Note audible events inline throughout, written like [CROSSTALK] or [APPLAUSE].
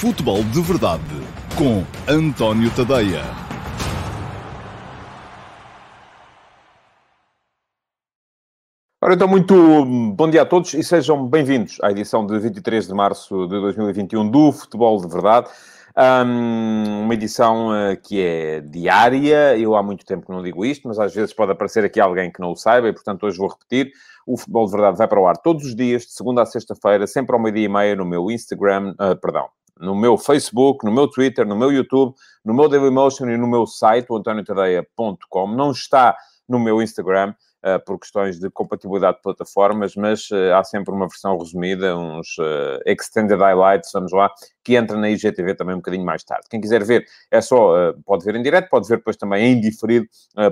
Futebol de Verdade com António Tadeia. Ora, então, muito bom dia a todos e sejam bem-vindos à edição de 23 de março de 2021 do Futebol de Verdade. Um, uma edição uh, que é diária. Eu há muito tempo que não digo isto, mas às vezes pode aparecer aqui alguém que não o saiba e, portanto, hoje vou repetir. O Futebol de Verdade vai para o ar todos os dias, de segunda a sexta-feira, sempre ao meio-dia e meia, no meu Instagram, uh, perdão, no meu Facebook, no meu Twitter, no meu YouTube, no meu Dailymotion e no meu site, o antoniotadeia.com. Não está no meu Instagram, uh, por questões de compatibilidade de plataformas, mas uh, há sempre uma versão resumida, uns uh, extended highlights, vamos lá, que entra na IGTV também um bocadinho mais tarde. Quem quiser ver, é só, pode ver em direto, pode ver depois também em diferido,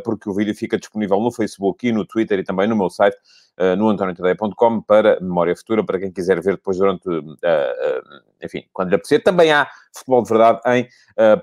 porque o vídeo fica disponível no Facebook e no Twitter e também no meu site, no antoniotadeia.com, para memória futura, para quem quiser ver depois durante, enfim, quando lhe apetecer. Também há Futebol de Verdade em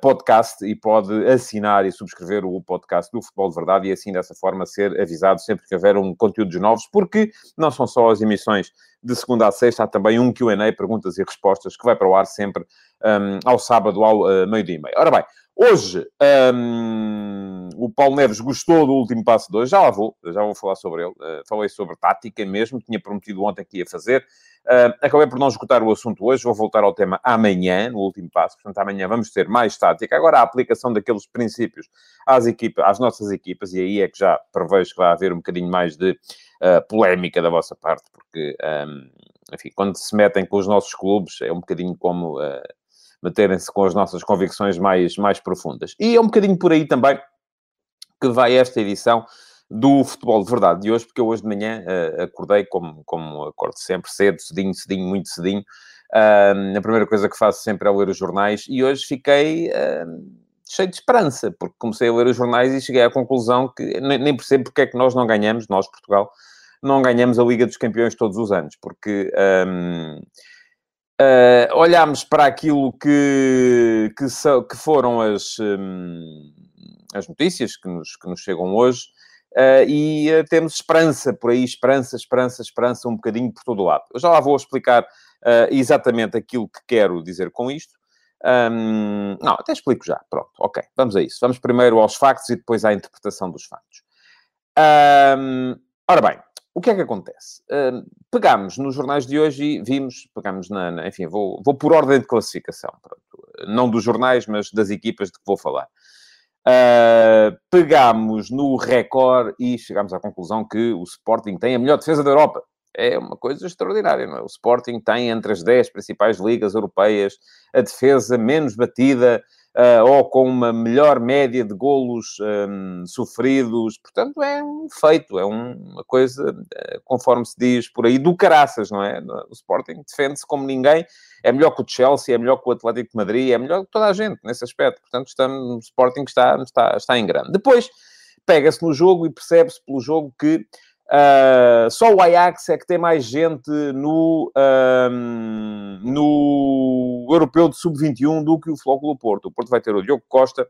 podcast e pode assinar e subscrever o podcast do Futebol de Verdade e assim, dessa forma, ser avisado sempre que houver um conteúdos novos, porque não são só as emissões de segunda a sexta, há também um Q&A, perguntas e respostas, que vai para o ar sempre um, ao sábado, ao uh, meio-dia e meio. Ora bem, hoje um, o Paulo Neves gostou do último passo hoje, já lá vou, já vou falar sobre ele. Uh, falei sobre tática mesmo, tinha prometido ontem que ia fazer. Uh, acabei por não esgotar o assunto hoje, vou voltar ao tema amanhã, no último passo, portanto amanhã vamos ter mais tática. Agora a aplicação daqueles princípios às, equipas, às nossas equipas, e aí é que já prevejo que vai haver um bocadinho mais de uh, polémica da vossa parte, porque, um, enfim, quando se metem com os nossos clubes, é um bocadinho como meterem-se com as nossas convicções mais, mais profundas. E é um bocadinho por aí também que vai esta edição do futebol de verdade de hoje, porque eu hoje de manhã uh, acordei, como, como acordo sempre, cedo, cedinho, cedinho, muito cedinho. Uh, a primeira coisa que faço sempre é ler os jornais e hoje fiquei uh, cheio de esperança, porque comecei a ler os jornais e cheguei à conclusão que nem, nem percebo porque é que nós não ganhamos, nós, Portugal, não ganhamos a Liga dos Campeões todos os anos, porque um, ah, olhámos para aquilo que, que, so, que foram as, um, as notícias que nos, que nos chegam hoje Uh, e uh, temos esperança por aí, esperança, esperança, esperança, um bocadinho por todo lado. Eu já lá vou explicar uh, exatamente aquilo que quero dizer com isto. Um, não, até explico já. Pronto, ok, vamos a isso. Vamos primeiro aos factos e depois à interpretação dos factos. Um, ora bem, o que é que acontece? Uh, pegámos nos jornais de hoje e vimos, pegámos na, na enfim, vou, vou por ordem de classificação, pronto. não dos jornais, mas das equipas de que vou falar. Uh, pegámos no recorde e chegámos à conclusão que o Sporting tem a melhor defesa da Europa. É uma coisa extraordinária, não é? O Sporting tem entre as 10 principais ligas europeias a defesa menos batida uh, ou com uma melhor média de golos um, sofridos. Portanto, é um feito, é um, uma coisa, uh, conforme se diz por aí, do caraças, não é? O Sporting defende-se como ninguém. É melhor que o Chelsea, é melhor que o Atlético de Madrid, é melhor que toda a gente nesse aspecto. Portanto, estamos, o Sporting está, está, está em grande. Depois, pega-se no jogo e percebe-se pelo jogo que Uh, só o Ajax é que tem mais gente no, no Europeu de Sub-21 do que o Flóculo Porto. O Porto vai ter o Diogo Costa,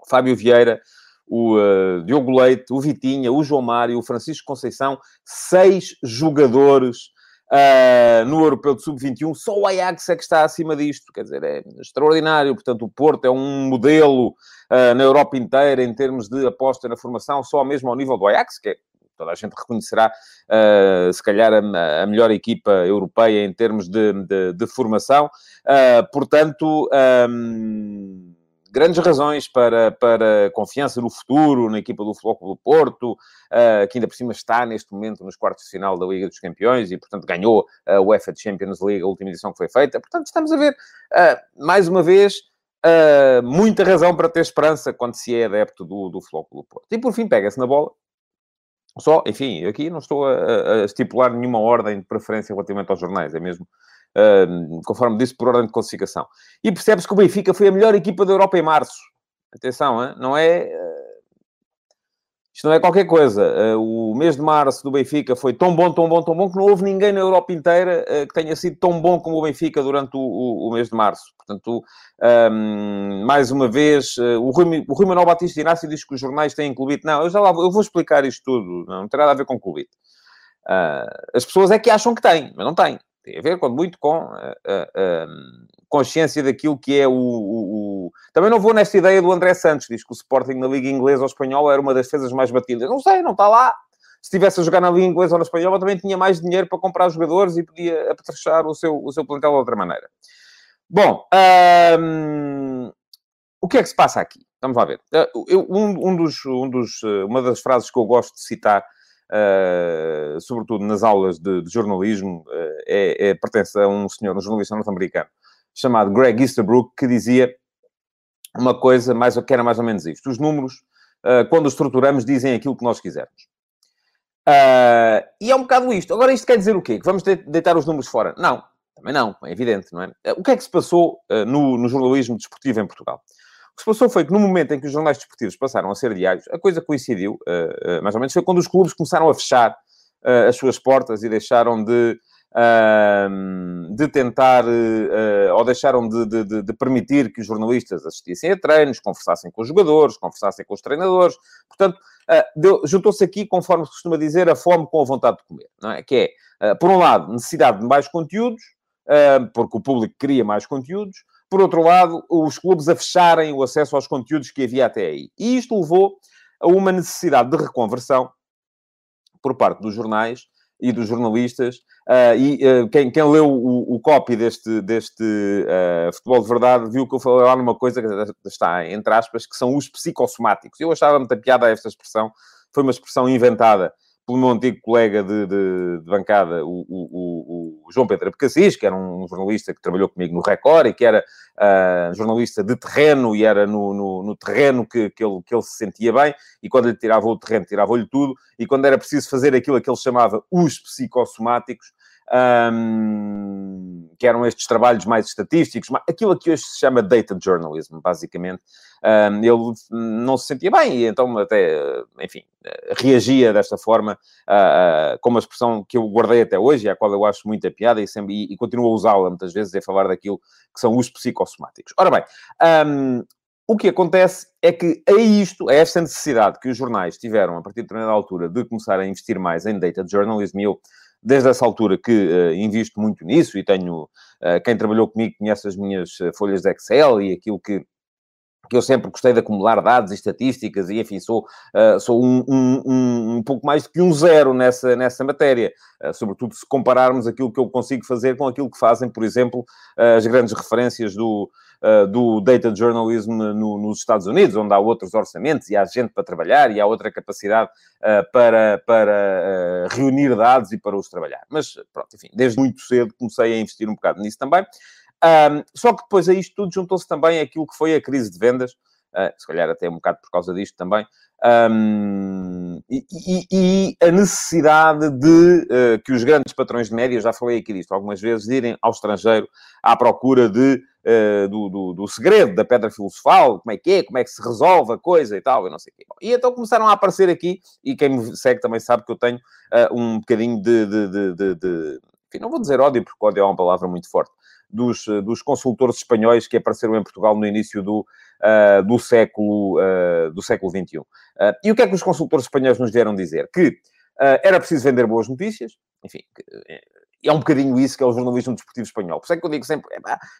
o Fábio Vieira, o uh, Diogo Leite, o Vitinha, o João Mário, o Francisco Conceição, seis jogadores uh, no Europeu de Sub-21. Só o Ajax é que está acima disto. Quer dizer, é extraordinário. Portanto, o Porto é um modelo na Europa inteira em termos de aposta na formação, só mesmo ao nível do Ajax, que é toda a gente reconhecerá, uh, se calhar, a, a, melhor equipa europeia em termos de, de, de formação. Uh, portanto, um, grandes razões para, para confiança no futuro, na equipa do Flóculo do Porto, uh, que ainda por cima está neste momento nos quartos de final da Liga dos Campeões e, portanto, ganhou a UEFA Champions League, a última edição que foi feita. Portanto, estamos a ver, mais uma vez, muita razão para ter esperança quando se é adepto do, do Flóculo Porto. E, por fim, pega-se na bola só, enfim, aqui não estou a, a, estipular nenhuma ordem de preferência relativamente aos jornais, é mesmo, uh, conforme disse, por ordem de classificação. E percebe-se que o Benfica foi a melhor equipa da Europa em março. Atenção, hein? não é isto não é qualquer coisa. Eh, o mês de março do Benfica foi tão bom, tão bom, tão bom, que não houve ninguém na Europa inteira eh, que tenha sido tão bom como o Benfica durante o, o, o mês de março. Portanto, um, ehm, mais uma vez, eh, o Rui, o Rui Manuel Batista Inácio diz que os jornais têm clubite. Não, eu já lá eu vou explicar isto tudo. Não, não tem nada a ver com clubite. Uh, as pessoas é que acham que têm, mas não têm. Tem a ver, quando muito, com uh, uh, consciência daquilo que é o, o, o, Também não vou nesta ideia do André Santos, diz que o Sporting na Liga Inglesa ou Espanhola era uma das defesas mais batidas. Não sei, não está lá. Se estivesse a jogar na Liga Inglesa ou na Espanhola, também tinha mais dinheiro para comprar jogadores e podia apetrechar o seu, o seu plantel de outra maneira. Bom, hum, o que é que se passa aqui? Vamos lá ver. Eu, um, um, dos, um dos, uma das frases que eu gosto de citar uh, sobretudo nas aulas de, de jornalismo, uh, é, é, pertence a um senhor, um jornalista norte-americano, chamado Greg Easterbrook, que dizia uma coisa mais, que era mais ou menos isto. Os números, uh, quando os estruturamos, dizem aquilo que nós quisermos. Uh, e é um bocado isto. Agora, isto quer dizer o quê? Que vamos deitar os números fora? Não, também não, é evidente, não é? O que é que se passou uh, no, no, jornalismo desportivo em Portugal? O que se passou foi que no momento em que os jornais desportivos passaram a ser diários, a coisa coincidiu, mais ou menos, foi quando os clubes começaram a fechar as suas portas e deixaram de, de tentar, ou deixaram de, de, de, permitir que os jornalistas assistissem a treinos, conversassem com os jogadores, conversassem com os treinadores. Portanto, juntou-se aqui, conforme se costuma dizer, a fome com a vontade de comer, não é? Que é, por um lado, necessidade de mais conteúdos, porque o público queria mais conteúdos, por outro lado, os clubes a fecharem o acesso aos conteúdos que havia até aí. E isto levou a uma necessidade de reconversão por parte dos jornais e dos jornalistas. Uh, e uh, quem, quem, leu o, o copy deste, deste uh, Futebol de Verdade viu que eu falei lá numa coisa que está entre aspas, que são os psicossomáticos. Eu achava muita piada esta expressão. Foi uma expressão inventada pelo meu antigo colega de, de, de bancada, o, o, o, João Pedro Abcacis, que era um jornalista que trabalhou comigo no Record e que era uh, jornalista de terreno e era no, no, no, terreno que, que, ele, que ele se sentia bem. E quando lhe tirava o terreno, tirava-lhe tudo. E quando era preciso fazer aquilo que ele chamava os psicossomáticos, um, que eram estes trabalhos mais estatísticos, aquilo que hoje se chama data journalism, basicamente. Um, ele não se sentia bem e então até, enfim, reagia desta forma, uh, uh, com uma expressão que eu guardei até hoje e à qual eu acho muita piada e, sempre, e, e continuo a usá-la muitas vezes, é falar daquilo que são os psicossomáticos. Ora bem, um, o que acontece é que a isto, a esta necessidade que os jornais tiveram a partir de determinada altura de começar a investir mais em data journalism, e eu desde essa altura que uh, invisto muito nisso e tenho, uh, quem trabalhou comigo conhece as minhas eh, folhas de Excel e aquilo que, que eu sempre gostei de acumular dados e estatísticas e, enfim, sou, uh, sou um, um, um, um, pouco mais do que um zero nessa, nessa matéria, uh, sobretudo se compararmos aquilo que eu consigo fazer com aquilo que fazem, por exemplo, uh, as grandes referências do, do data journalism no, nos Estados Unidos, onde há outros orçamentos e há gente para trabalhar e há outra capacidade para, para reunir dados e para os trabalhar. Mas, pronto, enfim, desde muito cedo comecei a investir um bocado nisso também. Um, só que depois a isto tudo juntou-se também aquilo que foi a crise de vendas, uh, se calhar até um bocado por causa disto também, um, e, e, e, a necessidade de uh, que os grandes patrões de média, já falei aqui disto algumas vezes, irem ao estrangeiro à procura de, uh, do, do, do, segredo da pedra filosofal, como é que é, como é que se resolve a coisa e tal, e não sei o quê. E então começaram a aparecer aqui, e quem me segue também sabe que eu tenho um bocadinho de, de, de, de enfim, não vou dizer ódio, porque ódio é uma palavra muito forte, dos, eh, dos consultores espanhóis que apareceram em Portugal no início do, uh, do, século, uh, do século XXI. Uh, e o que é que os consultores espanhóis nos vieram dizer? Que era preciso vender boas notícias, enfim, é um bocadinho isso que é o jornalismo desportivo espanhol. Por isso é que eu digo sempre,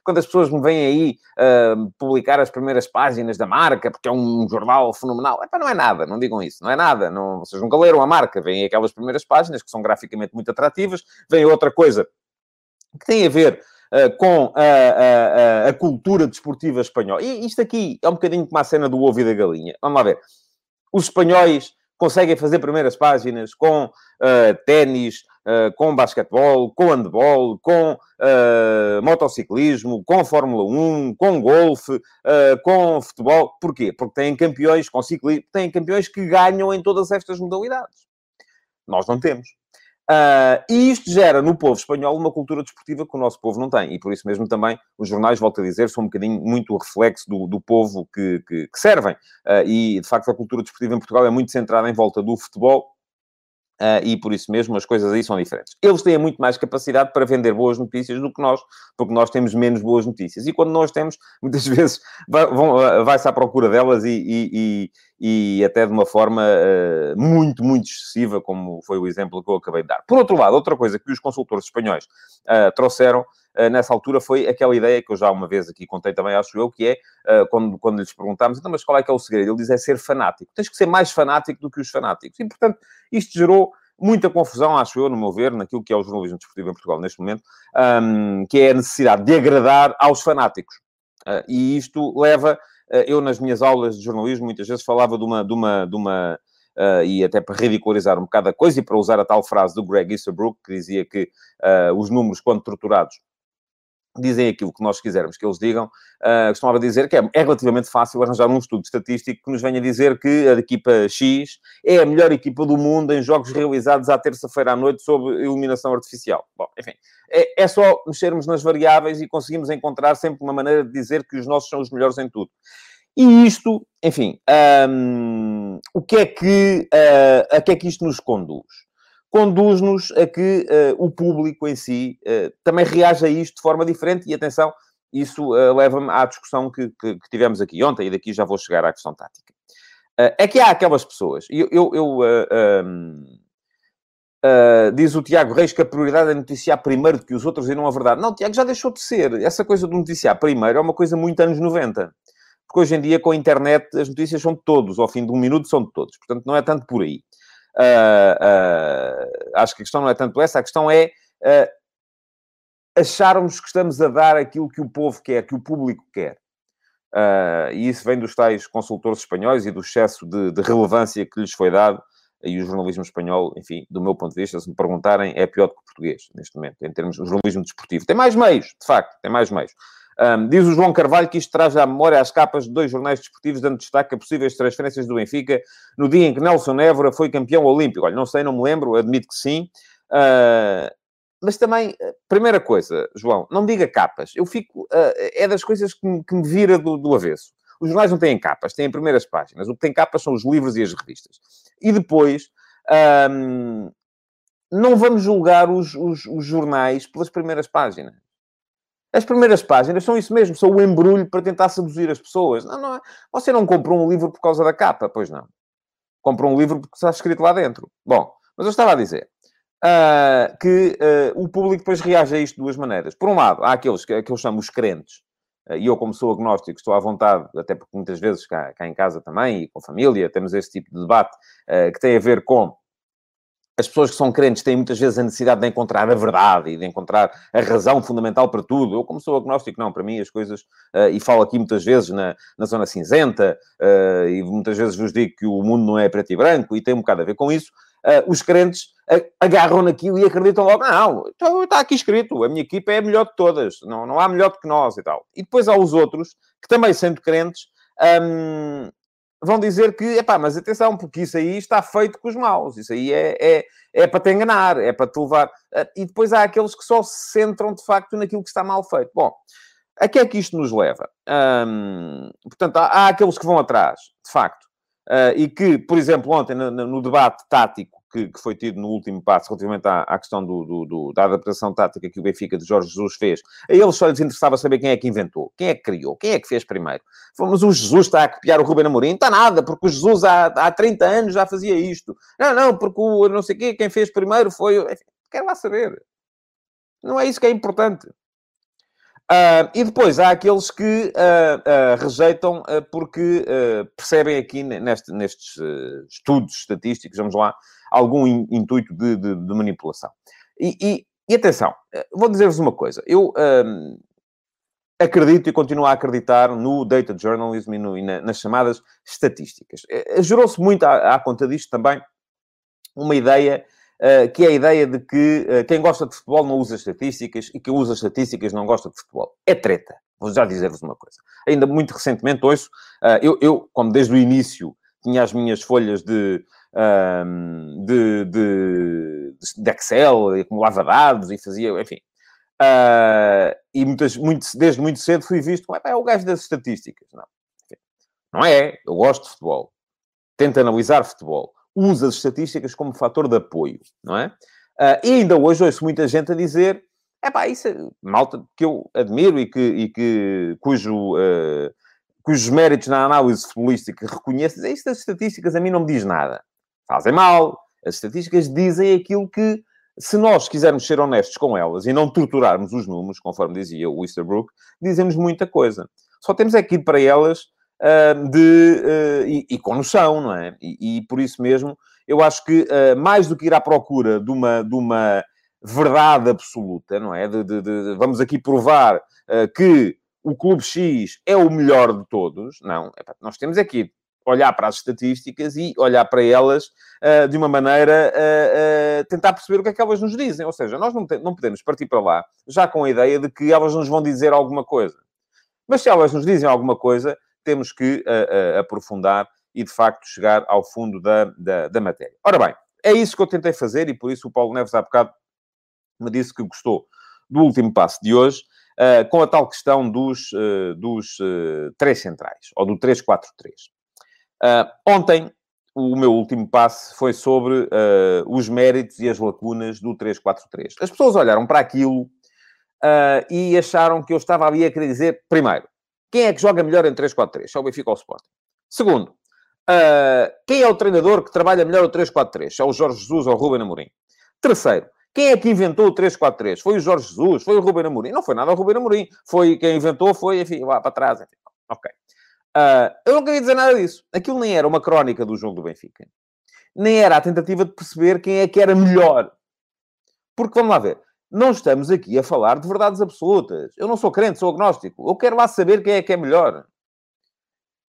quando as pessoas me vêm aí uh, publicar as primeiras páginas da marca, porque é um jornal fenomenal, epá, não é nada, não digam isso, não é nada. Não, vocês nunca leram a marca, vêm aquelas primeiras páginas que são graficamente muito atrativas, vem outra coisa que tem a ver com a, a, a, cultura desportiva espanhola. E isto aqui é um bocadinho como a cena do ovo e da galinha. Vamos lá ver. Os espanhóis conseguem fazer primeiras páginas com uh, ténis, uh, com basquetebol, com handball, com uh, motociclismo, com Fórmula 1, com golfe, com futebol. Porquê? Porque têm campeões com ciclismo, têm campeões que ganham em todas estas modalidades. Nós não temos. Uh, e isto gera no povo espanhol uma cultura desportiva que o nosso povo não tem. E por isso mesmo também os jornais, volto a dizer, são um bocadinho muito o reflexo do, do povo que, que, que servem. Uh, e, de facto, a cultura desportiva em Portugal é muito centrada em volta do futebol Uh, e por isso mesmo as coisas aí são diferentes. Eles têm muito mais capacidade para vender boas notícias do que nós, porque nós temos menos boas notícias. E quando nós temos, [LAUGHS] muitas vezes ah, vai-se à procura delas e, e, e, e até de uma forma uh, muito, muito excessiva, como foi o exemplo que eu acabei de dar. Por outro lado, outra coisa que os consultores espanhóis uh, trouxeram nessa altura foi aquela ideia que eu já uma vez aqui contei também, acho eu, que é quando, quando lhes perguntámos, então, mas qual é que é o segredo? Ele diz é ser fanático. Tens que ser mais fanático do que os fanáticos. E, portanto, isto gerou muita confusão, acho eu, no meu ver, naquilo que é o jornalismo desportivo em Portugal neste momento, um, que é a necessidade de agradar aos fanáticos. Uh, e isto leva, uh, eu nas minhas aulas de jornalismo muitas vezes falava de uma, de uma, de uma uh, e até para ridicularizar um bocado a coisa e para usar a tal frase do Greg Easterbrook, que dizia que os números, quando torturados, dizem aquilo que nós quisermos que eles digam, uh, costumava dizer que é, é, relativamente fácil arranjar um estudo estatístico que nos venha dizer que a equipa X é a melhor equipa do mundo em jogos realizados à terça-feira à noite sob iluminação artificial. Bom, enfim, é, é, só mexermos nas variáveis e conseguimos encontrar sempre uma maneira de dizer que os nossos são os melhores em tudo. E isto, enfim, um, o que é que, uh, a que é que isto nos conduz? Conduz-nos a que uh, o público em si uh, também reaja a isto de forma diferente. E atenção, isso uh, leva-me à discussão que, que, que, tivemos aqui ontem, e daqui já vou chegar à questão tática. é que há aquelas pessoas, eu, eu, eu um, diz o Tiago Reis que a prioridade é noticiar primeiro do que os outros e não a verdade. Não, Tiago, já deixou de ser. Essa coisa de noticiar primeiro é uma coisa muito anos 90. Porque hoje em dia, com a internet, as notícias são de todos. Ao fim de um minuto, são de todos. Portanto, não é tanto por aí. Uh, uh, acho que a questão não é tanto essa, a questão é uh, acharmos que estamos a dar aquilo que o povo quer, que o público quer. e isso vem dos tais consultores espanhóis e do excesso de, de, relevância que lhes foi dado. E o jornalismo espanhol, enfim, do meu ponto de vista, se me perguntarem, é pior do que o português, neste momento, em termos de jornalismo desportivo. Tem mais meios, de facto, tem mais meios. Um, diz o João Carvalho que isto traz à memória as capas de dois jornais desportivos, dando destaque a possíveis transferências do Benfica no dia em que Nelson Évora foi campeão olímpico. Olha, não sei, não me lembro, admito que sim. Uh, mas também, primeira coisa, João, não diga capas. Eu fico. Uh, é das coisas que me, que me vira do, do, avesso. Os jornais não têm capas, têm primeiras páginas. O que tem capas são os livros e as revistas. E depois. Não vamos julgar os, os, os jornais pelas primeiras páginas. As primeiras páginas são isso mesmo, são o embrulho para tentar seduzir as pessoas. Não, não é. Você não comprou um livro por causa da capa, pois não. Comprou um livro porque está escrito lá dentro. Bom, mas eu estava a dizer uh, que uh, o público depois reage a isto de duas maneiras. Por um lado, há aqueles que, que eu chamo os crentes, uh, e eu, como sou agnóstico, estou à vontade, até porque muitas vezes cá, cá em casa também e com a família temos este tipo de debate que tem a ver com as pessoas que são crentes têm muitas vezes a necessidade de encontrar a verdade e de encontrar a razão fundamental para tudo. Eu, como sou agnóstico, não, para mim as coisas, uh, e falo aqui muitas vezes na, na zona cinzenta, uh, e muitas vezes vos digo que o mundo não é preto e branco, e tem um bocado a ver com isso. Uh, os crentes agarram naquilo e acreditam logo, não, então está aqui escrito, a minha equipa é a melhor de todas, não, não há melhor do que nós e tal. E depois há os outros, que também sendo crentes, um, vão dizer que, epá, mas atenção, porque isso aí está feito com os maus, isso aí é, é, é para te enganar, é para te levar. Ah, e depois há aqueles que só se centram de facto naquilo que está mal feito. Bom, a que é que isto nos leva? Hum, portanto, há, há, aqueles que vão atrás, de facto, uh, e que, por exemplo, ontem no, no debate tático que, que, foi tido no último passo relativamente à, à questão do, do, do, da adaptação tática que o Benfica de Jorge Jesus fez, a eles só lhes interessava saber quem é que inventou, quem é que criou, quem é que fez primeiro. Mas o Jesus está a copiar o Ruben Amorim? Está nada, porque o Jesus há, há 30 anos já fazia isto. Não, não, porque o não sei quê, quem fez primeiro foi... Quero lá saber. Não é isso que é importante. Uh, e depois há aqueles que uh, uh, rejeitam porque percebem aqui neste, nestes estudos estatísticos, vamos lá, algum in, intuito de, de, de manipulação. E, e, e, atenção, vou dizer-vos uma coisa. Eu acredito e continuo a acreditar no data journalism e, no, e na, nas chamadas estatísticas. Gerou-se muito à, à conta disto também uma ideia uh, que é a ideia de que uh, quem gosta de futebol não usa estatísticas e quem usa estatísticas não gosta de futebol. É treta. Vou já dizer-vos uma coisa. Ainda muito recentemente, ouço, uh, eu, eu, como desde o início tinha as minhas folhas de, ehm, de, de, de, Excel, e acumulava dados e fazia, enfim. e muitas, muito, desde muito cedo fui visto como é, o gajo das estatísticas. Não, não é. Eu gosto de futebol. Tento analisar futebol usa as estatísticas como fator de apoio, não é? Uh, e ainda hoje ouço muita gente a dizer é pá, isso é malta que eu admiro e que, e que cujo, uh, cujos méritos na análise futebolística reconheço, é isso das estatísticas a mim não me diz nada. Fazem mal. As estatísticas dizem aquilo que se nós quisermos ser honestos com elas e não torturarmos os números, conforme dizia o Easterbrook, dizemos muita coisa. Só temos é que ir para elas uh, de, uh, e, e, com noção, não é? E, e, por isso mesmo, eu acho que uh, mais do que ir à procura de uma, de uma verdade absoluta, não é? De, de, de vamos aqui provar que o Clube X é o melhor de todos, não. Nós temos aqui olhar para as estatísticas e olhar para elas uh, de uma maneira uh, uh, tentar perceber o que é que elas nos dizem. Ou seja, nós não, não podemos partir para lá já com a ideia de que elas nos vão dizer alguma coisa. Mas se elas nos dizem alguma coisa, temos que aprofundar e, de facto, chegar ao fundo da, da, da, matéria. Ora bem, é isso que eu tentei fazer e por isso o Paulo Neves há bocado me disse que gostou do último passo de hoje, com a tal questão dos, dos três centrais, ou do 3-4-3. Uh, ontem, o meu último passe foi sobre uh, os méritos e as lacunas do 3-4-3. As pessoas olharam para aquilo uh, e acharam que eu estava ali a querer dizer, primeiro, quem é que joga melhor em 3-4-3? É o Benfica ou o Sporting? Segundo, quem é o treinador que trabalha melhor o 3-4-3? É o Jorge Jesus ou o Ruben Amorim? Terceiro, quem é que inventou o 3-4-3? Foi o Jorge Jesus? Foi o Ruben Amorim? Não foi nada o Ruben Amorim. Foi quem inventou, foi, enfim, lá para trás. Enfim. Ok. Uh, eu não queria dizer nada disso. Aquilo nem era uma crónica do jogo do Benfica. Nem era a tentativa de perceber quem é que era melhor. Porque, vamos lá ver, não estamos aqui a falar de verdades absolutas. Eu não sou crente, sou agnóstico. Eu quero lá saber quem é que é melhor.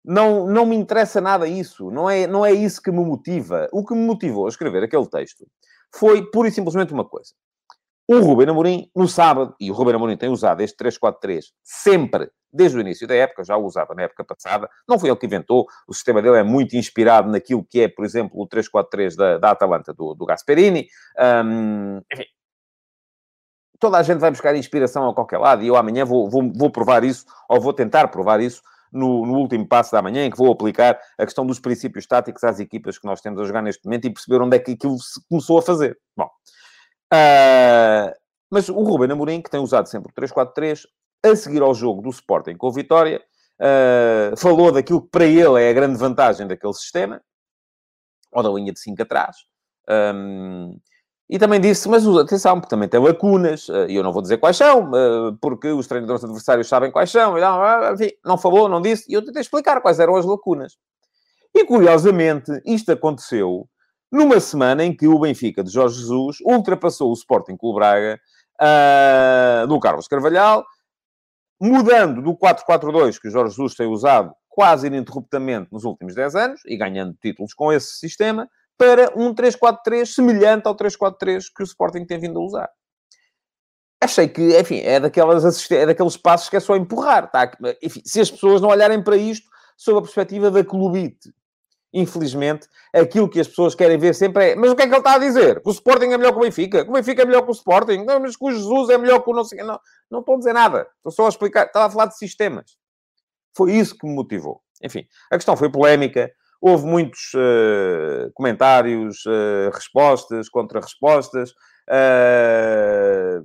Não, não me interessa nada isso. Não é, não é isso que me motiva. O que me motivou a escrever aquele texto foi pura e simplesmente uma coisa. O Ruben Amorim, no sábado, e o Ruben Amorim tem usado este 3-4-3 sempre, desde o início da época, já o usava na época passada, não foi ele que inventou, o sistema dele é muito inspirado naquilo que é, por exemplo, o 3-4-3 da, da Atalanta, do, do Gasperini. Um, enfim, toda a gente vai buscar inspiração a qualquer lado, e eu amanhã vou, vou, vou provar isso, ou vou tentar provar isso, no, no, último passo da manhã, em que vou aplicar a questão dos princípios táticos às equipas que nós temos a jogar neste momento e perceber onde é que aquilo se começou a fazer. Bom, Uh, mas o Ruben Amorim, que tem usado sempre o 3-4-3, a seguir ao jogo do Sporting com Vitória, uh, falou daquilo que para ele é a grande vantagem daquele sistema, ou da linha de 5 atrás. Um, e também disse, mas atenção, porque também tem lacunas, ah, e eu não vou dizer quais são, porque os treinadores adversários sabem quais são, enfim, não falou, não disse, e eu tentei explicar quais eram as lacunas. E curiosamente, isto aconteceu numa semana em que o Benfica de Jorge Jesus ultrapassou o Sporting Clube Braga uh, do Carlos Carvalhal, mudando do 4-4-2 que o Jorge Jesus tem usado quase ininterruptamente nos últimos 10 anos, e ganhando títulos com esse sistema, para um 3-4-3 semelhante ao 3-4-3 que o Sporting tem vindo a usar. Achei que, enfim, é, daquelas é daqueles passos que é só empurrar. Tá? Enfim, se as pessoas não olharem para isto sob a perspectiva da clubite, infelizmente, aquilo que as pessoas querem ver sempre é mas o que é que ele está a dizer? Que o Sporting é melhor que o Benfica? Que o Benfica é melhor que o Sporting? Não, mas que o Jesus é melhor que o não sei Não, não estou a dizer nada. Estou só a explicar. Estava a falar de sistemas. Foi isso que me motivou. Enfim, a questão foi polémica. Houve muitos uh, comentários, uh, respostas, contra-respostas. Uh,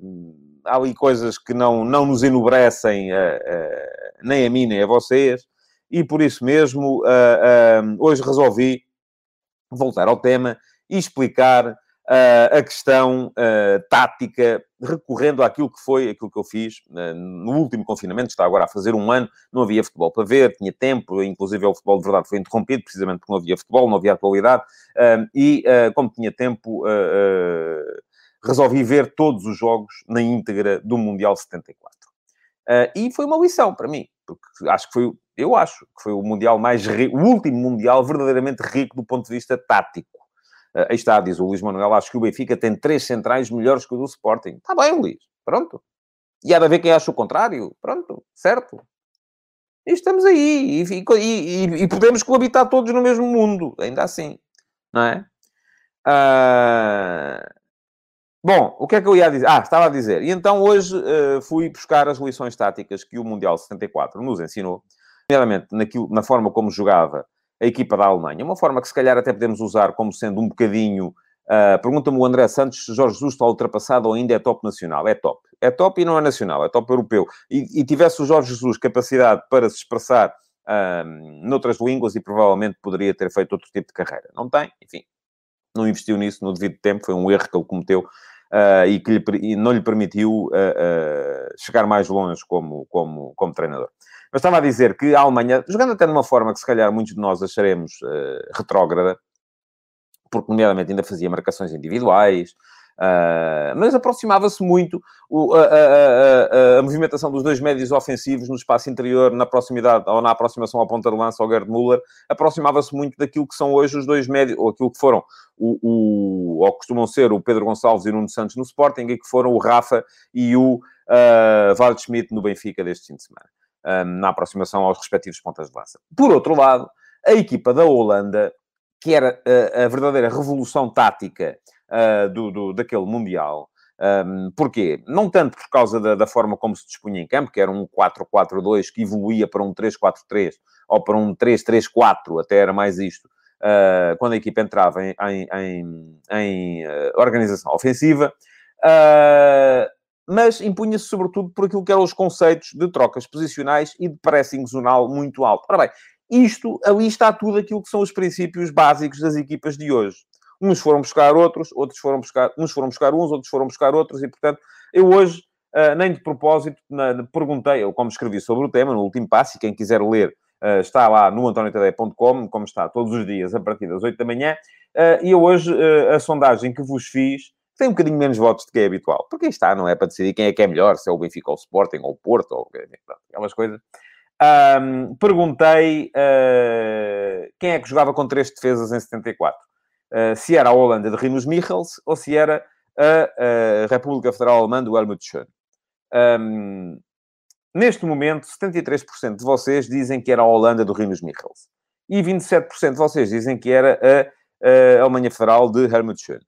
há ali coisas que não, não nos enobrecem nem a mim nem a vocês e por isso mesmo hoje resolvi voltar ao tema e explicar a questão tática, recorrendo àquilo que foi, aquilo que eu fiz no último confinamento, está agora a fazer um ano, não havia futebol para ver, tinha tempo, inclusive o futebol de verdade foi interrompido, precisamente porque não havia futebol, não havia atualidade, e como tinha tempo, resolvi ver todos os jogos na íntegra do Mundial 74. e foi uma lição para mim, porque acho que foi eu acho que foi o Mundial mais rico, o último Mundial verdadeiramente rico do ponto de vista tático. Uh, aí está, diz o Luís Manuel, acho que o Benfica tem três centrais melhores que o do Sporting. Está bem, Luís, pronto. E há de haver quem ache o contrário, pronto, certo. E estamos aí, e, e, e, podemos coabitar todos no mesmo mundo, ainda assim, não é? Uh... Bom, o que é que eu ia dizer? Ah, estava a dizer. E então hoje uh, fui buscar as lições táticas que o Mundial 74 nos ensinou nomeadamente naquilo, na forma como jogava a equipa da Alemanha, uma forma que se calhar até podemos usar como sendo um bocadinho. Uh, Pergunta-me o André Santos se Jorge Jesus está ultrapassado ou ainda é top nacional. É top. É top e não é nacional, é top europeu. E, e tivesse o Jorge Jesus capacidade para se expressar uh, noutras línguas e provavelmente poderia ter feito outro tipo de carreira. Não tem, enfim. Não investiu nisso no devido tempo, foi um erro que ele cometeu uh, e que lhe, e não lhe permitiu chegar mais longe como, como, como treinador. Mas estava a dizer que a Alemanha, jogando até de uma forma que se calhar muitos de nós acharemos retrógrada, porque nomeadamente ainda fazia marcações individuais, Uh, mas aproximava-se muito o, a, a, a, a, movimentação dos dois médios ofensivos no espaço interior, na proximidade ou na aproximação à ponta de lança ao Gerd Müller, aproximava-se muito daquilo que são hoje os dois médios, ou aquilo que foram, o, o, ou costumam ser o Pedro Gonçalves e o Nuno Santos no Sporting, e que foram o Rafa e o uh, Waldschmidt no Benfica deste fim de semana, uh, na aproximação aos respectivos pontas de lança. Por outro lado, a equipa da Holanda, que era a verdadeira revolução tática uh, do, do, daquele Mundial. Um, porquê? Não tanto por causa da, da, forma como se dispunha em campo, que era um 4-4-2 que evoluía para um 3-4-3 ou para um 3-3-4, até era mais isto, uh, quando a equipa entrava em, em, em, em uh, organização ofensiva. Uh, mas impunha-se sobretudo por aquilo que eram os conceitos de trocas posicionais e de pressing zonal muito alto. Ora bem, isto, ali está tudo aquilo que são os princípios básicos das equipas de hoje. Uns foram buscar outros, outros foram buscar, uns foram buscar uns, outros foram buscar outros, e portanto, eu hoje, uh, nem de propósito, na, perguntei, eu como escrevi sobre o tema no último passo, e quem quiser ler uh, está lá no antoniotadeia.com, como está todos os dias a partir das 8 da manhã, uh, e eu hoje, a sondagem que vos fiz, tem um bocadinho menos votos do que é habitual, porque está, não é para decidir quem é que é melhor, se é o Benfica ou o Sporting, ou o Porto, ou aquelas coisas. Um, perguntei uh, quem é que jogava com três defesas em 74. Eh, se era a Holanda de Rinus Michels ou se era a, a República Federal Alemã do Helmut Schön. Um, neste momento, 73% de vocês dizem que era a Holanda do Rinus Michels. E 27% de vocês dizem que era a, a Alemanha Federal de Helmut Schön.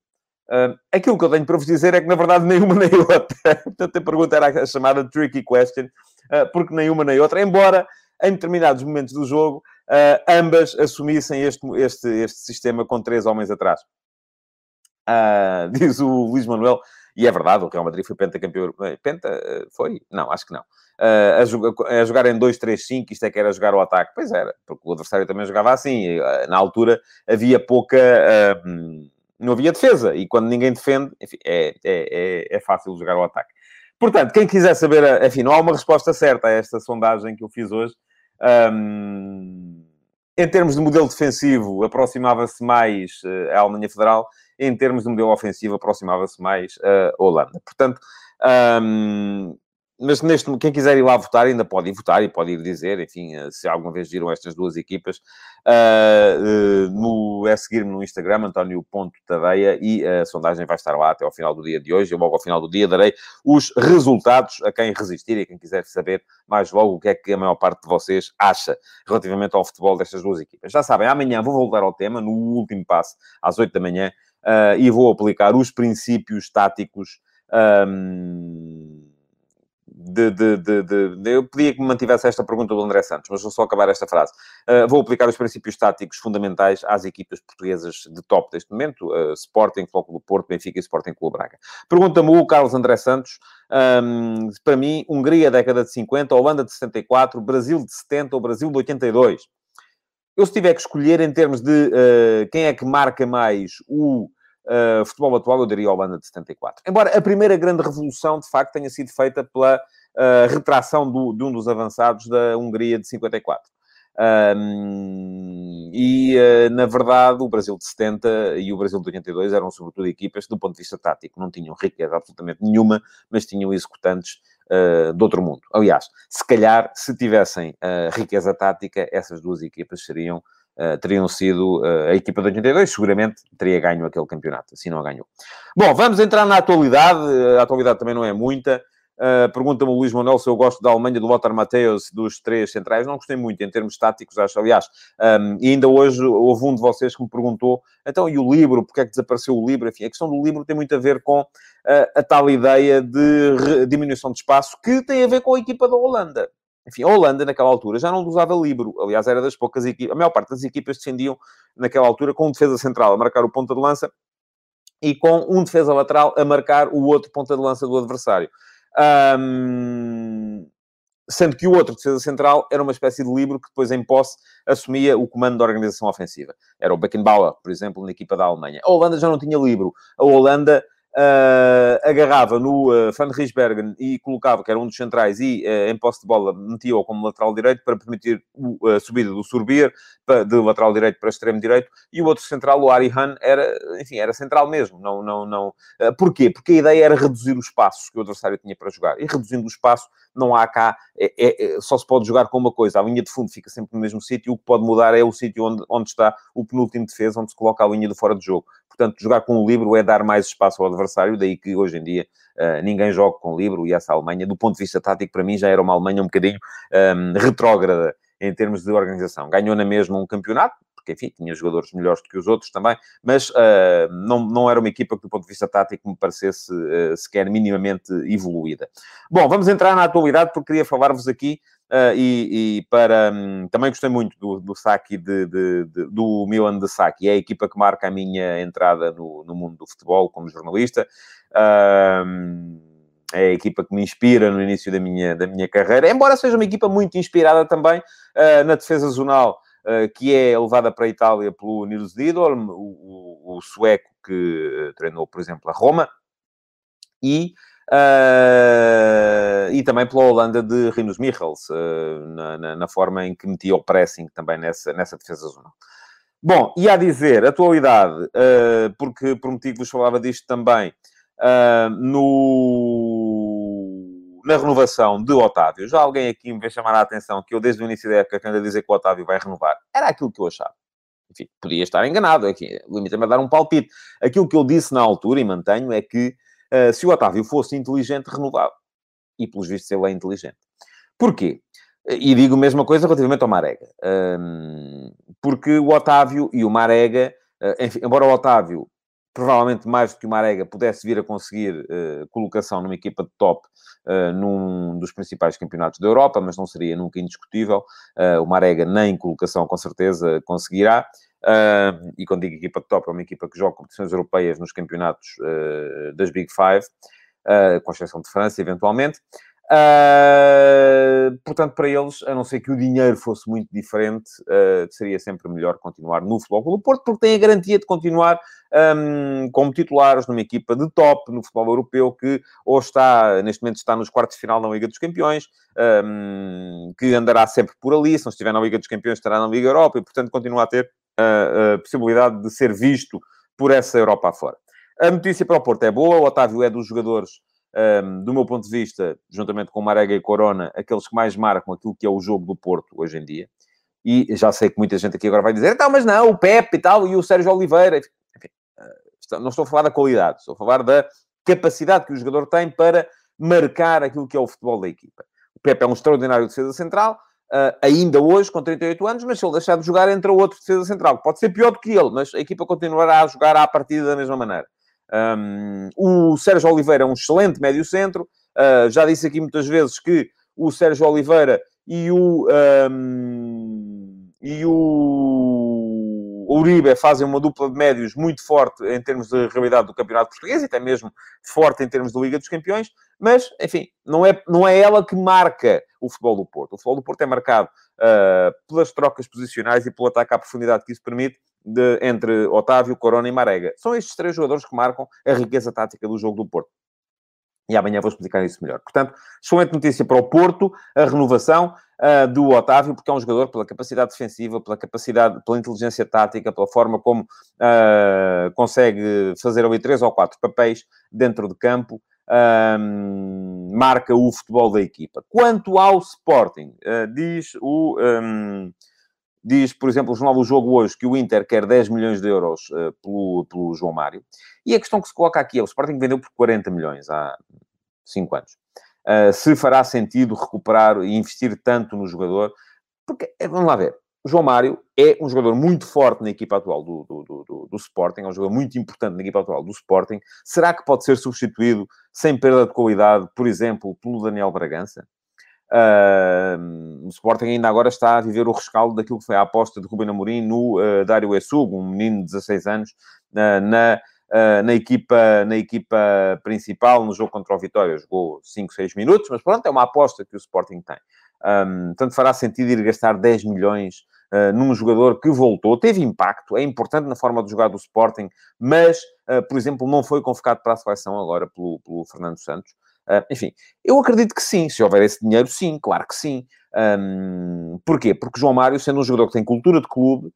Uh, aquilo que eu tenho para vos dizer é que, na verdade, [LAUGHS] nenhuma nem outra. Portanto, a pergunta era a chamada tricky question, uh, porque nenhuma nem outra, embora em determinados momentos do jogo uh, ambas assumissem este, este, este sistema com três homens atrás. Uh, [LAUGHS] diz o Luís Manuel, e é verdade, o Real Madrid foi pentacampeão. Eh, penta? Foi? Não, acho que não. Uh, a, a jogar em 2-3-5, isto é que era jogar o ataque. Pois era, porque o adversário também jogava assim. Na altura havia pouca. Uh, não havia defesa. E quando ninguém defende, enfim, é, é, é, é fácil jogar o ataque. Portanto, quem quiser saber, enfim, não há uma resposta certa a esta sondagem que eu fiz hoje. Um, em termos de modelo defensivo, aproximava-se mais uh, a Alemanha Federal. Em termos de modelo ofensivo, aproximava-se mais a Holanda. Portanto, um, mas neste, quem quiser ir lá votar ainda pode ir votar e pode ir dizer, enfim, eh, se alguma vez viram estas duas equipas, uh, no, é seguir-me no Instagram, António.tadeia, e a sondagem vai estar lá até ao final do dia de hoje. Eu logo ao final do dia darei os resultados a quem resistir e quem quiser saber mais logo o que é que a maior parte de vocês acha relativamente ao futebol destas duas equipas. Já sabem, amanhã vou voltar ao tema, no último passo, às 8 da manhã, uh, e vou aplicar os princípios táticos. Um, de, de, de, de, Eu pedia que me mantivesse esta pergunta do André Santos, mas vou só acabar esta frase. Uh, vou aplicar os princípios táticos fundamentais às equipas portuguesas de top deste momento, uh, Sporting, Flóculo do Porto, Benfica e Sporting Clube Braga. Pergunta-me o Carlos André Santos, um, para mim, Hungria, década de 50, Holanda de 74, Brasil de 70 ou Brasil de 82. Eu, se tiver que escolher em termos de uh, quem é que marca mais o uh, futebol atual, eu diria Holanda de 74. Embora a primeira grande revolução, de facto, tenha sido feita pela uh, retração do, de um dos avançados da Hungria de 54. Um, e, uh, na verdade, o Brasil de 70 e o Brasil de 82 eram, sobretudo, equipas, do ponto de vista tático, não tinham riqueza absolutamente nenhuma, mas tinham executantes uh, de outro mundo. Aliás, se calhar, se tivessem uh, riqueza tática, essas duas equipas seriam uh, teriam sido uh, a equipa de 82, seguramente teria ganho aquele campeonato, assim não a ganhou. Bom, vamos entrar na atualidade, a atualidade também não é muita. Uh, Pergunta-me o Luís Manuel se eu gosto da Alemanha, do Lothar Matthäus, dos três centrais. Não gostei muito em termos táticos, acho. Aliás, um, e ainda hoje houve um de vocês que me perguntou, então, e o livro? Porque é que desapareceu o livro? Enfim, a questão do livro tem muito a ver com a tal ideia de diminuição de espaço que tem a ver com a equipa da Holanda. Enfim, a Holanda, naquela altura, já não usava livro. Aliás, era das poucas equipas. A maior parte das equipas defendiam, naquela altura, com defesa central a marcar o ponta de lança e com um defesa lateral a marcar o outro ponta de lança do adversário. Um... Sendo que o outro defesa central era uma espécie de livro que depois, em posse, assumia o comando da organização ofensiva. Era o Beckenbauer, por exemplo, na equipa da Alemanha. A Holanda já não tinha livro. A Holanda uh, agarrava no uh, Van Riesbergen e colocava, que era um dos centrais, e uh, em posse de bola metia-o como lateral direito para permitir a subida do Surbier de lateral direito para extremo direito, e o outro central, o Ari Han, era, enfim, era central mesmo. Não, não, não... Porquê? Porque a ideia era reduzir os passos que o adversário tinha para jogar. E reduzindo o espaço, não há cá, é, é, é, só se pode jogar com uma coisa. A linha de fundo fica sempre no mesmo sítio, o que pode mudar é o sítio onde, onde está o penúltimo defesa, onde se coloca a linha de fora de jogo. Portanto, jogar com o livro é dar mais espaço ao adversário, daí que hoje em dia uh, ninguém joga com o livro e essa Alemanha, do ponto de vista tático, para mim já era uma Alemanha um bocadinho um, ehm, retrógrada em termos de organização. Ganhou na mesma um campeonato, porque, enfim, tinha jogadores melhores do que os outros também, mas uh, não, não era uma equipa que, do ponto de vista tático, me parecesse uh, sequer minimamente evoluída. Bom, vamos entrar na atualidade, porque queria falar-vos aqui Uh, e, e, para um, também gostei muito do, do Saki de, de, de, do Milan de Saki, é a equipa que marca a minha entrada no, no mundo do futebol como jornalista. Uh, é a equipa que me inspira no início da minha, da minha carreira, embora seja uma equipa muito inspirada também uh, na defesa zonal, que é levada para a Itália pelo Nils Didorm, o, o, o sueco que treinou, por exemplo, a Roma, e Uh, e também pela Holanda de Rinus Michels, uh, na, na, na, forma em que metia o pressing também nessa, nessa defesa zonal. Bom, e a dizer, atualidade, uh, porque prometi que vos falava disto também, no, na renovação de Otávio. Já alguém aqui me veio chamar a atenção que eu, desde o início da época, ando a dizer que o Otávio vai renovar. Era aquilo que eu achava. Enfim, podia estar enganado aqui, limita-me a dar um palpite. Aquilo que eu disse na altura, e mantenho, é que uh, se o Otávio fosse inteligente, renovava. E, pelos vistos, ele é inteligente. Porquê? E digo a mesma coisa relativamente ao Marega. Um, porque o Otávio e o Marega, uh, enfim, embora o Otávio, provavelmente mais do que o Marega, pudesse vir a conseguir uh, colocação numa equipa de top uh, num dos principais campeonatos da Europa, mas não seria nunca indiscutível. o Marega nem colocação, com certeza, conseguirá. Uh, e quando digo equipa de top, é uma equipa que joga competições europeias nos campeonatos uh, das Big Five, uh, com exceção de França, eventualmente. Uh, portanto, para eles, a não ser que o dinheiro fosse muito diferente, uh, seria sempre melhor continuar no Futebol do Porto, porque tem a garantia de continuar um, como titulares numa equipa de top no futebol europeu, que ou está, neste momento, está nos quartos de final na Liga dos Campeões, um, que andará sempre por ali, se não estiver na Liga dos Campeões, estará na Liga Europa, e, portanto, continua a ter a, a possibilidade de ser visto por essa Europa afora. A notícia para o Porto é boa, o Otávio é dos jogadores um, do meu ponto de vista, juntamente com Marega e Corona, aqueles que mais marcam aquilo que é o jogo do Porto hoje em dia. E já sei que muita gente aqui agora vai dizer, então, mas não, o Pepe e tal, e o Sérgio Oliveira. Enfim, uh, não estou a falar da qualidade, estou a falar da capacidade que o jogador tem para marcar aquilo que é o futebol da equipa. O Pepe é um extraordinário defesa central, uh, ainda hoje, com 38 anos, mas se ele deixar de jogar, entra outro defesa central. Pode ser pior do que ele, mas a equipa continuará a jogar à partida da mesma maneira. Um, o Sérgio Oliveira é um excelente médio-centro. Uh, já disse aqui muitas vezes que o Sérgio Oliveira e o, um, e o Uribe fazem uma dupla de médios muito forte em termos de realidade do Campeonato Português e até mesmo forte em termos de Liga dos Campeões, mas, enfim, não é, não é ela que marca o futebol do Porto. O futebol do Porto é marcado uh, pelas trocas posicionais e pelo ataque à profundidade que isso permite, de, entre Otávio, Corona e Marega. São estes três jogadores que marcam a riqueza tática do jogo do Porto. E amanhã vou explicar isso melhor. Portanto, excelente notícia para o Porto, a renovação uh, do Otávio, porque é um jogador pela capacidade defensiva, pela capacidade, pela inteligência tática, pela forma como uh, consegue fazer ali três ou quatro papéis dentro de campo. Um, marca o futebol da equipa. Quanto ao Sporting, uh, diz o um, Diz, por exemplo, o Jornal do Jogo hoje que o Inter quer 10 milhões de euros uh, pelo, pelo João Mário. E a questão que se coloca aqui é: o Sporting vendeu por 40 milhões há 5 anos. Uh, se fará sentido recuperar e investir tanto no jogador? Porque, eh, vamos lá ver, o João Mário é um jogador muito forte na equipa atual do, do, do, do, Sporting, é um jogador muito importante na equipa atual do Sporting. Será que pode ser substituído sem perda de qualidade, por exemplo, pelo Daniel Bragança? Uh, o Sporting ainda agora está a viver o rescaldo daquilo que foi a aposta de Ruben Amorim no uh, Dário Essugo, um menino de 16 anos, uh, na, na, equipa, na equipa principal, no jogo contra o Vitória. Jogou 5, 6 minutos, mas pronto, é uma aposta que o Sporting tem. Um, portanto, fará sentido ir gastar 10 milhões uh, num jogador que voltou, teve impacto, é importante na forma de jogar do Sporting, mas por exemplo, não foi convocado para a seleção agora pelo, pelo Fernando Santos. Enfim, eu acredito que sim, se houver esse dinheiro, sim, claro que sim. Um, porquê? Porque João Mário, sendo um jogador que tem cultura de clube,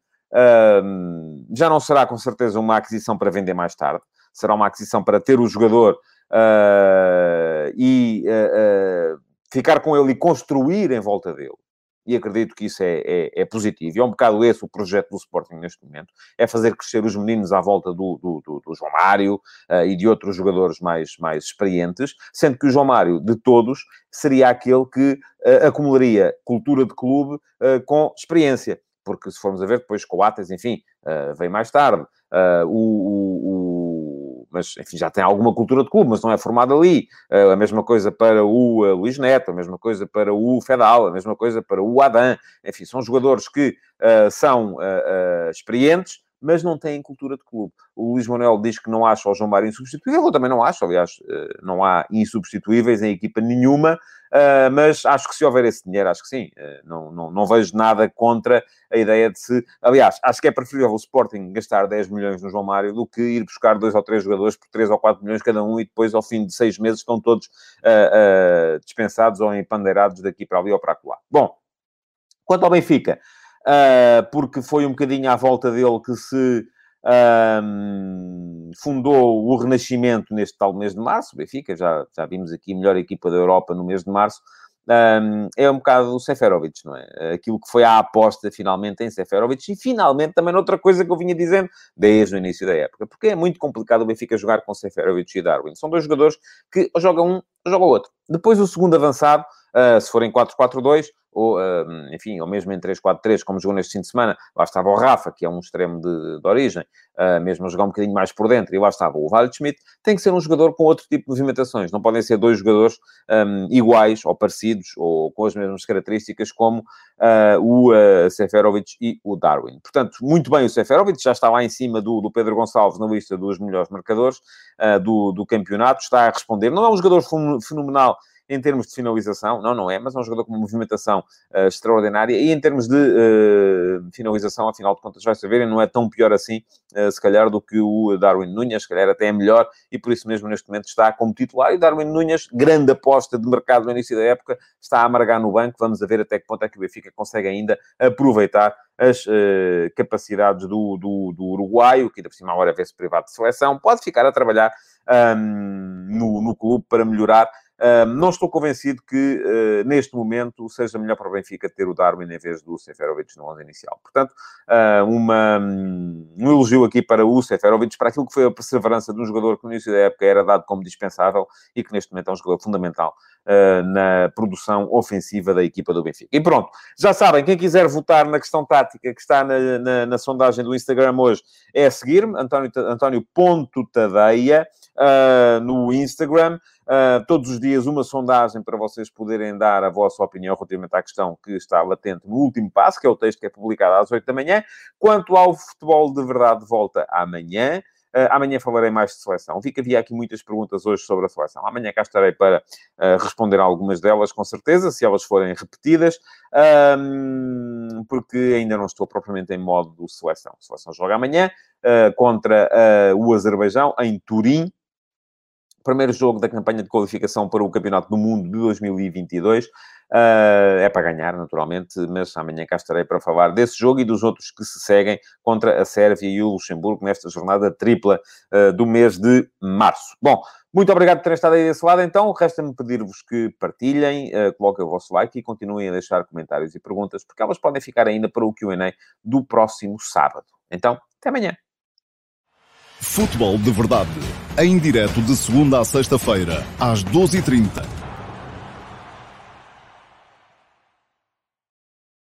um, já não será com certeza uma aquisição para vender mais tarde, será uma aquisição para ter o jogador uh, e uh, uh, ficar com ele e construir em volta dele e acredito que isso é, é, é, positivo. E é um bocado esse o projeto do Sporting neste momento, é fazer crescer os meninos à volta do, do, do, do João Mário uh, e de outros jogadores mais, mais experientes, sendo que o João Mário, de todos, seria aquele que uh, acumularia cultura de clube uh, com experiência. Porque se formos a ver depois Coates, enfim, veio mais tarde. o, o mas enfim, já tem alguma cultura de clube, mas não é formado ali. Uh, a mesma coisa para o uh, Luís Neto, a mesma coisa para o Fedal, a mesma coisa para o Adam. Enfim, são jogadores que uh, são experientes, mas não têm cultura de clube. O Luís Manuel diz que não acha o João Mário insubstituível, eu também não acho, aliás, não há insubstituíveis em equipa nenhuma, Uh, mas acho que se houver esse dinheiro, acho que sim. Uh, não, não, não vejo nada contra a ideia de se. Aliás, acho que é preferível o Sporting gastar 10 milhões no João Mário do que ir buscar dois ou três jogadores por 3 ou 4 milhões cada um e depois, ao fim de seis meses, estão todos dispensados ou empandeirados daqui para ali ou para lá. Bom, quanto ao Benfica, porque foi um bocadinho à volta dele que se fundou o Renascimento neste tal mês de março. Benfica, já, já vimos aqui a melhor equipa da Europa no mês de março. Um, é um bocado o Seferovic, não é? Aquilo que foi a aposta finalmente em Seferovic e finalmente também outra coisa que eu vinha dizendo desde o início da época, porque é muito complicado o Benfica jogar com Seferovic e Darwin. São dois jogadores que jogam um ou jogam outro. Depois o segundo avançado, uh, se for em 4-4-2, ou, enfim, ou mesmo em 3-4-3, como jogou neste fim de semana, lá estava o Rafa, que é um extremo de, de origem, uh, mesmo a jogar um bocadinho mais por dentro, e lá estava o Waldschmidt, tem que ser um jogador com outro tipo de movimentações, não podem ser dois jogadores um, iguais, ou parecidos, ou com as mesmas características, como uh, o uh, Seferovic e o Darwin. Portanto, muito bem o Seferovic, já está lá em cima do, do Pedro Gonçalves na lista dos melhores marcadores do, do campeonato, está a responder, não é um jogador fenomenal em termos de finalização, não, não é, mas é um jogador com uma movimentação uh, extraordinária e em termos de uh, finalização, afinal de contas, vai saber, não é tão pior assim, uh, se calhar, do que o Darwin Nunes, se calhar até é melhor e por isso mesmo neste momento está como titular. E Darwin Nunes, grande aposta de mercado no início da época, está a amargar no banco. Vamos a ver até que ponto é que o Benfica consegue ainda aproveitar as uh, capacidades do, do, do uruguaio, que ainda por cima agora vê-se privado de seleção, pode ficar a trabalhar um, no, no clube para melhorar não estou convencido que, uh, neste momento, seja melhor para o Benfica ter o Darwin em vez do Seferovic no 11 inicial. Portanto, uh, uma, um elogio aqui para o Seferovic, para aquilo que foi a perseverança de um jogador que no início da época era dado como dispensável e que neste momento é um jogador fundamental na produção ofensiva da equipa do Benfica. E pronto, já sabem, quem quiser votar na questão tática que está na, na, na sondagem do Instagram hoje é seguir-me, António, António Ponto Tadeia, no Instagram. Uh, todos os dias uma sondagem para vocês poderem dar a vossa opinião relativamente à questão que está latente no último passo, que é o texto que é publicado às 8 da manhã. Quanto ao futebol de verdade, volta amanhã. Uh, amanhã falarei mais de seleção. Vi que havia aqui muitas perguntas hoje sobre a seleção. Amanhã cá estarei para uh, responder algumas delas, com certeza, se elas forem repetidas, porque ainda não estou propriamente em modo de seleção. A seleção joga amanhã uh, contra o Azerbaijão, em Turim primeiro jogo da campanha de qualificação para o Campeonato do Mundo de 2022. Uh, ah, é para ganhar, naturalmente, mas amanhã cá estarei para falar desse jogo e dos outros que se seguem contra a Sérvia e o Luxemburgo nesta jornada tripla uh, do mês de março. Bom, muito obrigado por terem estado aí desse lado. Então, resta-me pedir-vos que partilhem, uh, coloquem o vosso like e continuem a deixar comentários e perguntas, porque elas podem ficar ainda para o QA do próximo sábado. Então, até amanhã. Futebol de Verdade, em direto de segunda a sexta-feira, às 12h30